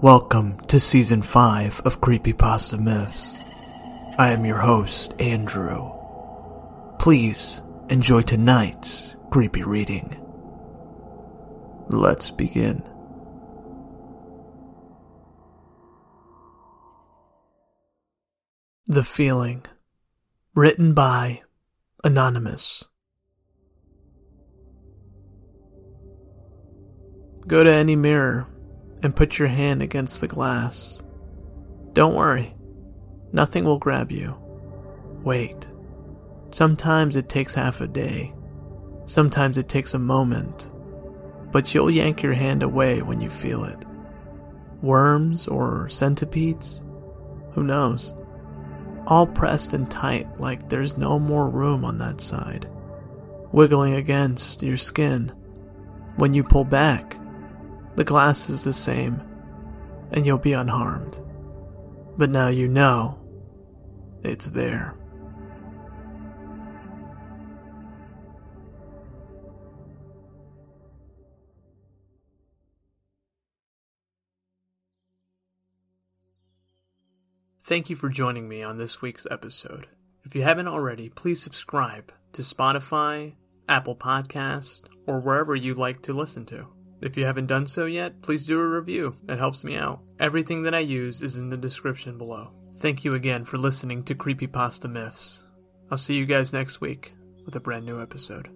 Welcome to Season 5 of Creepypasta Myths. I am your host, Andrew. Please enjoy tonight's creepy reading. Let's begin. The Feeling. Written by Anonymous. Go to any mirror and put your hand against the glass. Don't worry, nothing will grab you. Wait. Sometimes it takes half a day. Sometimes it takes a moment. But you'll yank your hand away when you feel it. Worms or centipedes? Who knows? All pressed and tight like there's no more room on that side. Wiggling against your skin. When you pull back, the glass is the same, and you'll be unharmed. But now you know it's there. Thank you for joining me on this week's episode. If you haven't already, please subscribe to Spotify, Apple Podcast, or wherever you like to listen to. If you haven't done so yet, please do a review. It helps me out. Everything that I use is in the description below. Thank you again for listening to Creepypasta Myths. I'll see you guys next week with a brand new episode.